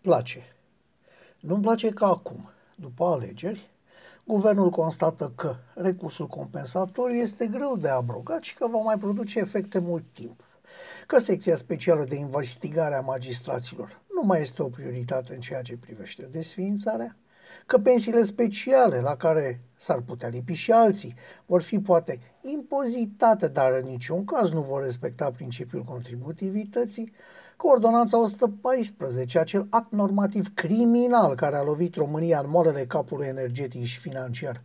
place. Nu-mi place că acum, după alegeri, guvernul constată că recursul compensatoriu este greu de abrogat și că va mai produce efecte mult timp. Că secția specială de investigare a magistraților nu mai este o prioritate în ceea ce privește desființarea, că pensiile speciale la care s-ar putea lipi și alții vor fi poate impozitate, dar în niciun caz nu vor respecta principiul contributivității, că ordonanța 114, acel act normativ criminal care a lovit România în moarele capului energetic și financiar,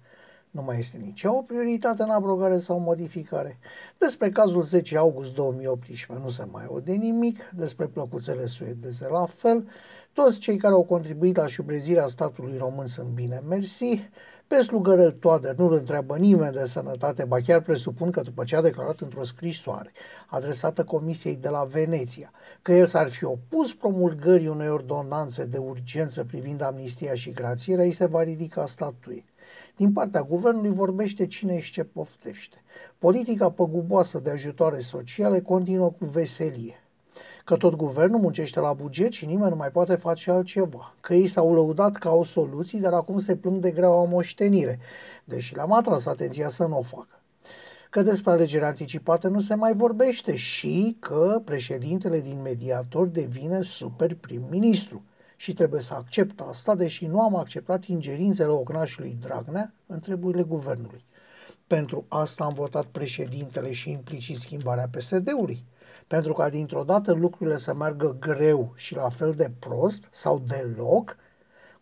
nu mai este nici o prioritate în abrogare sau modificare. Despre cazul 10 august 2018 nu se mai aude nimic, despre plăcuțele suedeze la fel, toți cei care au contribuit la șubrezirea statului român sunt bine mersi, pe slugărel Toader nu-l întreabă nimeni de sănătate, ba chiar presupun că după ce a declarat într-o scrisoare adresată Comisiei de la Veneția că el s-ar fi opus promulgării unei ordonanțe de urgență privind amnistia și grațierea, îi se va ridica statuie. Din partea guvernului vorbește cine și ce poftește. Politica păguboasă de ajutoare sociale continuă cu veselie că tot guvernul muncește la buget și nimeni nu mai poate face altceva, că ei s-au lăudat ca o soluție, dar acum se plâng de greaua moștenire, deși le-am atras atenția să nu o facă că despre alegeri anticipate nu se mai vorbește și că președintele din mediator devine super prim-ministru. Și trebuie să accept asta, deși nu am acceptat ingerințele ocnașului Dragnea în treburile guvernului. Pentru asta am votat președintele și implicit schimbarea PSD-ului pentru ca dintr-o dată lucrurile să meargă greu și la fel de prost sau deloc,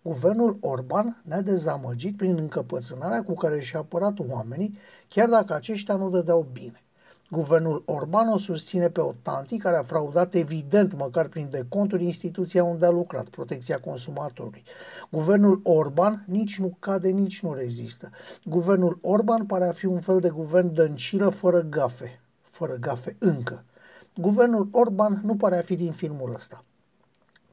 guvernul Orban ne-a dezamăgit prin încăpățânarea cu care și-a apărat oamenii, chiar dacă aceștia nu dădeau bine. Guvernul Orban o susține pe o tanti care a fraudat evident, măcar prin deconturi, instituția unde a lucrat, protecția consumatorului. Guvernul Orban nici nu cade, nici nu rezistă. Guvernul Orban pare a fi un fel de guvern dăncilă fără gafe, fără gafe încă. Guvernul Orban nu pare a fi din filmul ăsta.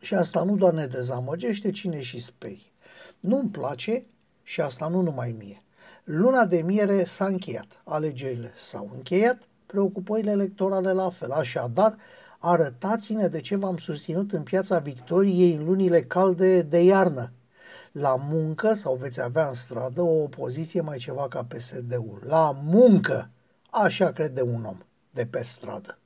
Și asta nu doar ne dezamăgește, cine și spei. Nu-mi place și asta nu numai mie. Luna de miere s-a încheiat, alegerile s-au încheiat, preocupările electorale la fel. Așadar, arătați-ne de ce v-am susținut în piața Victoriei în lunile calde de iarnă. La muncă sau veți avea în stradă o opoziție mai ceva ca PSD-ul. La muncă! Așa crede un om de pe stradă.